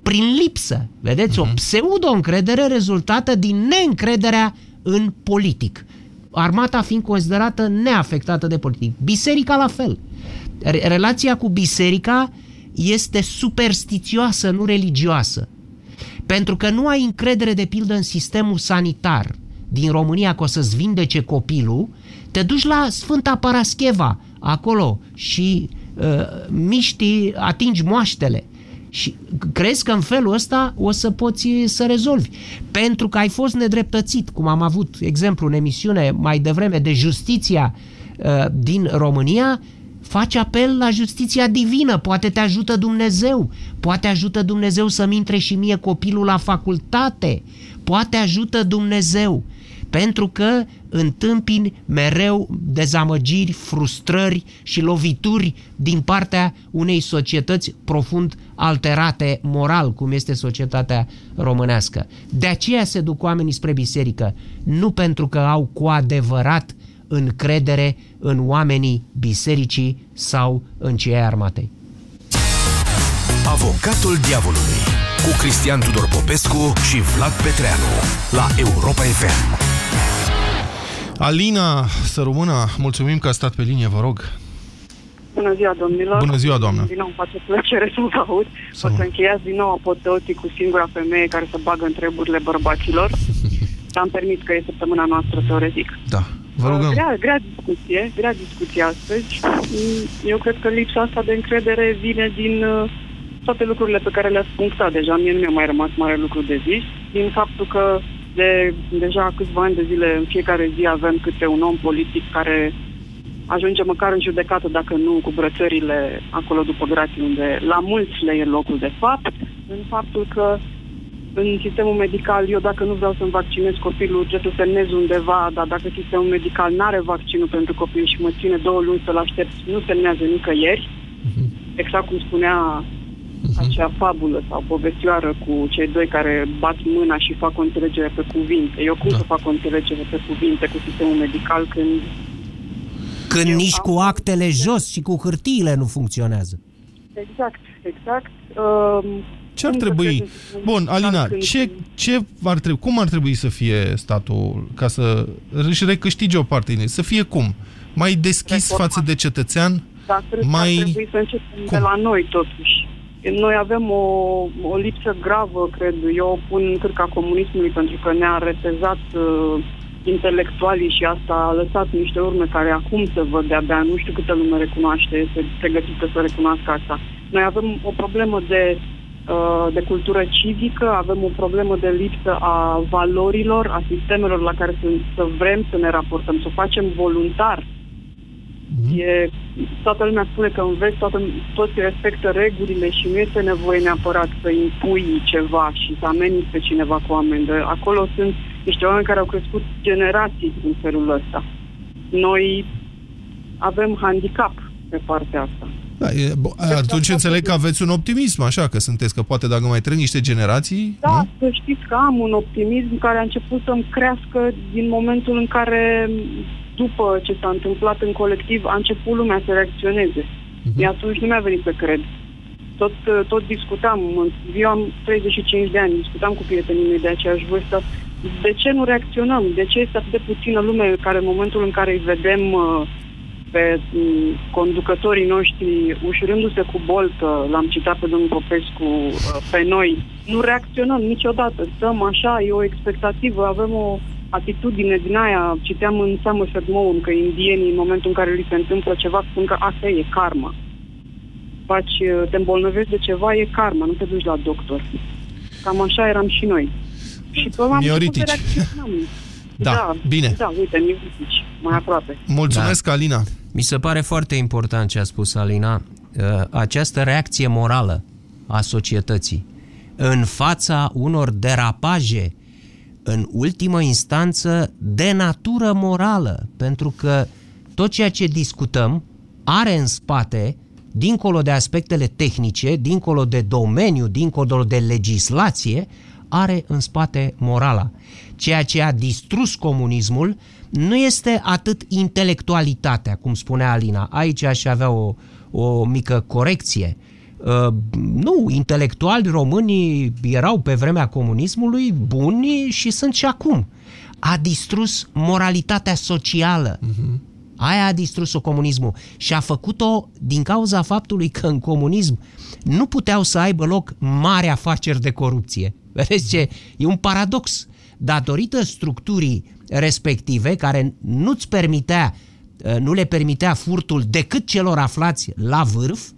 [SPEAKER 10] prin lipsă. Vedeți? O pseudo-încredere rezultată din neîncrederea în politic. Armata fiind considerată neafectată de politic. Biserica la fel. Re- Relația cu biserica este superstițioasă, nu religioasă. Pentru că nu ai încredere de pildă în sistemul sanitar din România că o să-ți vindece copilul, te duci la Sfânta Parascheva, acolo, și uh, miști, atingi moaștele. Și crezi că în felul ăsta o să poți să rezolvi. Pentru că ai fost nedreptățit, cum am avut exemplu în emisiune mai devreme de justiția uh, din România, faci apel la justiția divină, poate te ajută Dumnezeu, poate ajută Dumnezeu să-mi intre și mie copilul la facultate, poate ajută Dumnezeu. Pentru că întâmpini mereu dezamăgiri, frustrări și lovituri din partea unei societăți profund alterate moral, cum este societatea românească. De aceea se duc oamenii spre biserică, nu pentru că au cu adevărat încredere în oamenii bisericii sau în cei armatei.
[SPEAKER 2] Avocatul diavolului cu Cristian Tudor Popescu și Vlad Petreanu la Europa FM.
[SPEAKER 9] Alina Sărumâna, mulțumim că a stat pe linie, vă rog.
[SPEAKER 15] Bună ziua, domnilor.
[SPEAKER 9] Bună ziua, doamnă.
[SPEAKER 15] Din nou îmi face plăcere să vă aud. Să o să încheiați din nou apoteotic cu singura femeie care se bagă în treburile bărbaților. Dar am permis că e săptămâna noastră teoretic.
[SPEAKER 9] Da, vă rugăm.
[SPEAKER 15] Grea, grea discuție, grea discuție astăzi. Eu cred că lipsa asta de încredere vine din uh, toate lucrurile pe care le-ați punctat deja. Mie nu mi-a mai rămas mare lucru de zis. Din faptul că de deja câțiva ani de zile, în fiecare zi avem câte un om politic care ajunge măcar în judecată, dacă nu cu brățările acolo după grații, unde la mulți le e locul de fapt, în faptul că în sistemul medical, eu dacă nu vreau să-mi vaccinez copilul, trebuie să semnez undeva, dar dacă sistemul medical nu are vaccinul pentru copil și mă ține două luni să-l aștept, nu semnează nicăieri. Mhm. Exact cum spunea uh-huh. acea fabulă sau povestioară cu cei doi care bat mâna și fac o înțelegere pe cuvinte. Eu cum da. să fac o înțelegere pe cuvinte cu sistemul medical când...
[SPEAKER 10] Când nici am... cu actele jos și cu hârtiile nu funcționează.
[SPEAKER 15] Exact, exact. Uh,
[SPEAKER 9] ce ar trebui... Bun, Alina, ce, ce ar trebui, cum ar trebui să fie statul ca să își recâștige o parte din Să fie cum? Mai deschis Reformat. față de cetățean?
[SPEAKER 15] Da, cred mai... că ar trebui să începem cum? de la noi, totuși. Noi avem o, o lipsă gravă, cred eu, o pun în cârca comunismului pentru că ne-a retezat uh, intelectualii și asta a lăsat niște urme care acum se văd de-abia, nu știu câtă lume recunoaște, este pregătită să recunoască asta. Noi avem o problemă de, uh, de cultură civică, avem o problemă de lipsă a valorilor, a sistemelor la care să, să vrem să ne raportăm, să o facem voluntar Mm-hmm. E, toată lumea spune că înveți, toată, toți respectă regulile și nu este nevoie neapărat să impui ceva și să ameninți pe cineva cu amendă. Acolo sunt niște oameni care au crescut generații în felul ăsta. Noi avem handicap pe partea asta.
[SPEAKER 9] Da, e, bo, atunci înțeleg că aveți un optimism, așa, că sunteți, că poate dacă mai trec niște generații...
[SPEAKER 15] Da, nu? să știți că am un optimism care a început să-mi crească din momentul în care după ce s-a întâmplat în colectiv, a început lumea să reacționeze. Uh-huh. De atunci nu mi-a venit să cred. Tot, tot discutam, eu am 35 de ani, discutam cu prietenii mei de aceeași vârstă, de ce nu reacționăm? De ce este atât de puțină lume care în momentul în care îi vedem uh, pe um, conducătorii noștri ușurându-se cu boltă, l-am citat pe domnul Popescu, uh, pe noi, nu reacționăm niciodată. Stăm așa, e o expectativă, avem o atitudine din aia, citeam în Somerset Maugham că indienii, în momentul în care li se întâmplă ceva, spun că asta e karma. Faci, te îmbolnăvești de ceva, e karma, nu te duci la doctor. Cam așa eram și noi. Și pe
[SPEAKER 9] Mioritici. Da, da, bine.
[SPEAKER 15] Da, uite, mioritici, mai aproape.
[SPEAKER 9] Mulțumesc, da. Alina.
[SPEAKER 10] Mi se pare foarte important ce a spus Alina. Uh, această reacție morală a societății în fața unor derapaje în ultimă instanță de natură morală, pentru că tot ceea ce discutăm are în spate, dincolo de aspectele tehnice, dincolo de domeniu, dincolo de legislație, are în spate morala. Ceea ce a distrus comunismul nu este atât intelectualitatea, cum spunea Alina. Aici aș avea o, o mică corecție. Uh, nu, intelectuali românii erau pe vremea comunismului buni și sunt și acum. A distrus moralitatea socială. Uh-huh. Aia a distrus-o comunismul și a făcut-o din cauza faptului că în comunism nu puteau să aibă loc mari afaceri de corupție. Vedeți ce? E un paradox. Datorită structurii respective, care nu-ți permitea, uh, nu le permitea furtul decât celor aflați la vârf,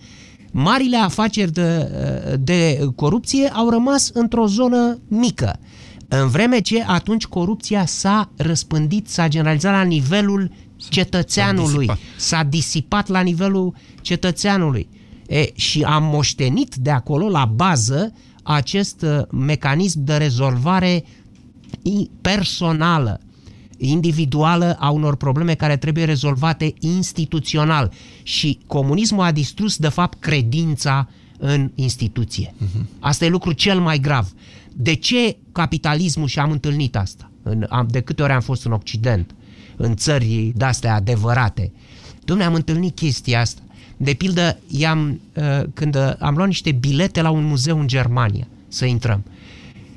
[SPEAKER 10] marile afaceri de, uh, de corupție au rămas într-o zonă mică. În vreme ce atunci corupția s-a răspândit, s-a generalizat la nivelul cetățeanului, s-a disipat, s-a disipat la nivelul cetățeanului. E, și am moștenit de acolo, la bază, acest uh, mecanism de rezolvare personală, individuală a unor probleme care trebuie rezolvate instituțional. Și comunismul a distrus, de fapt, credința în instituție. Uh-huh. Asta e lucru cel mai grav. De ce capitalismul și am întâlnit asta? În, am, de câte ori am fost în Occident, în țări de-astea adevărate. Dom'le, am întâlnit chestia asta. De pildă, i-am, uh, când am luat niște bilete la un muzeu în Germania să intrăm.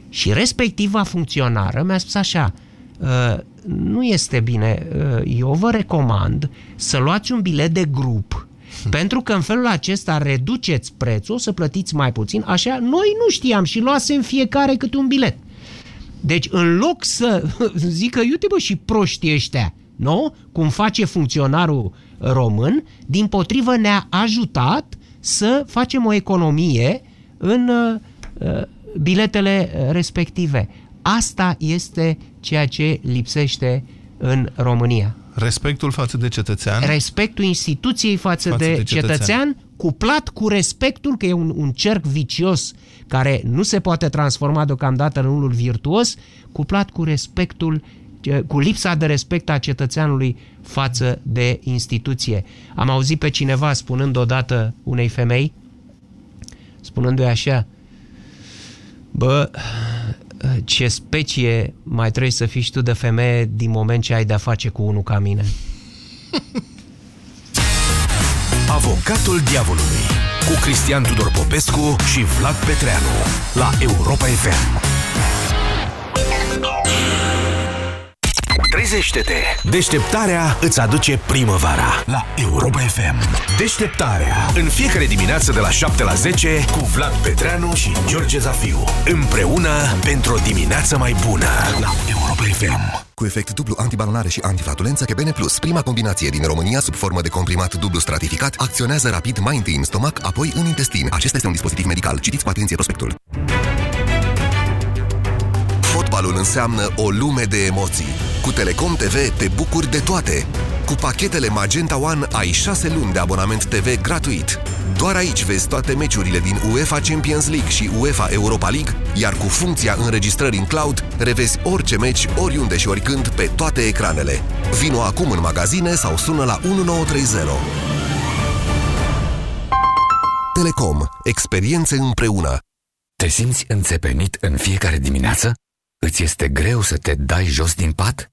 [SPEAKER 10] Și respectiva funcționară mi-a spus așa, uh, nu este bine, uh, eu vă recomand să luați un bilet de grup pentru că în felul acesta reduceți prețul, o să plătiți mai puțin, așa, noi nu știam și luasem fiecare câte un bilet. Deci în loc să zică, iute bă, și proștii ăștia, nu? Cum face funcționarul român, din potrivă ne-a ajutat să facem o economie în uh, biletele respective. Asta este ceea ce lipsește în România.
[SPEAKER 9] Respectul față de cetățean.
[SPEAKER 10] Respectul instituției față, față de, de cetățean. cetățean, cuplat cu respectul, că e un, un cerc vicios care nu se poate transforma deocamdată în unul virtuos, cuplat cu respectul cu lipsa de respect a cetățeanului față de instituție. Am auzit pe cineva spunând odată unei femei, spunându-i așa, bă, ce specie mai trebuie să fii tu de femeie din moment ce ai de-a face cu unul ca mine.
[SPEAKER 2] Avocatul diavolului cu Cristian Tudor Popescu și Vlad Petreanu la Europa FM. Trezește-te! Deșteptarea îți aduce primăvara la Europa FM. Deșteptarea. În fiecare dimineață de la 7 la 10 cu Vlad Petreanu și George Zafiu. Împreună pentru o dimineață mai bună la Europa FM.
[SPEAKER 3] Cu efect dublu antibalonare și antiflatulență, Kebene Plus, prima combinație din România sub formă de comprimat dublu stratificat, acționează rapid mai întâi în stomac, apoi în intestin. Acesta este un dispozitiv medical. Citiți cu atenție prospectul. Fotbalul înseamnă o lume de emoții. Cu Telecom TV te bucuri de toate. Cu pachetele Magenta One ai 6 luni de abonament TV gratuit. Doar aici vezi toate meciurile din UEFA Champions League și UEFA Europa League, iar cu funcția înregistrări în cloud, revezi orice meci, oriunde și oricând, pe toate ecranele. Vino acum în magazine sau sună la 1930. Telecom. Experiențe împreună.
[SPEAKER 16] Te simți înțepenit în fiecare dimineață? Îți este greu să te dai jos din pat?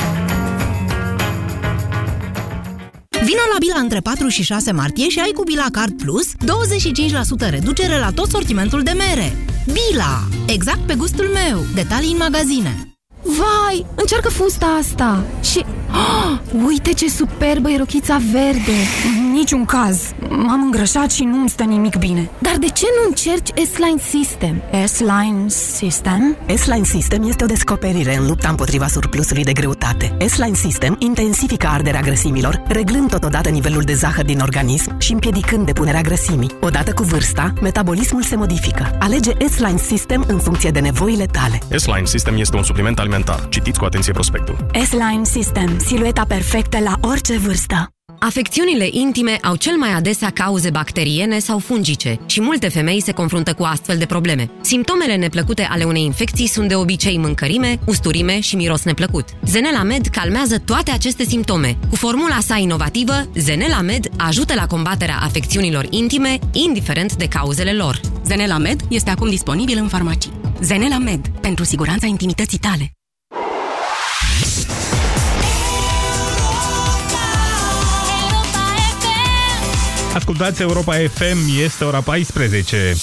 [SPEAKER 6] Vino la Bila între 4 și 6 martie și ai cu Bila Card Plus 25% reducere la tot sortimentul de mere. Bila! Exact pe gustul meu. Detalii în magazine.
[SPEAKER 17] Vai, încearcă fusta asta și... Oh, uite ce superbă e rochița verde! Niciun caz. M-am îngrășat și nu-mi stă nimic bine. Dar de ce nu încerci S-Line System? S-Line System?
[SPEAKER 18] S-Line System este o descoperire în lupta împotriva surplusului de greutate. S-Line System intensifică arderea grăsimilor, reglând totodată nivelul de zahăr din organism și împiedicând depunerea grăsimii. Odată cu vârsta, metabolismul se modifică. Alege S-Line System în funcție de nevoile tale.
[SPEAKER 19] S-Line System este un supliment alimentar. Citiți cu atenție prospectul.
[SPEAKER 17] S-Line System. Silueta perfectă la orice vârstă.
[SPEAKER 20] Afecțiunile intime au cel mai adesea cauze bacteriene sau fungice și multe femei se confruntă cu astfel de probleme. Simptomele neplăcute ale unei infecții sunt de obicei mâncărime, usturime și miros neplăcut. Zenela Med calmează toate aceste simptome. Cu formula sa inovativă, Zenela Med ajută la combaterea afecțiunilor intime, indiferent de cauzele lor.
[SPEAKER 21] Zenela Med este acum disponibil în farmacii. Zenela Med, pentru siguranța intimității tale.
[SPEAKER 7] Ascultați Europa FM, este ora 14.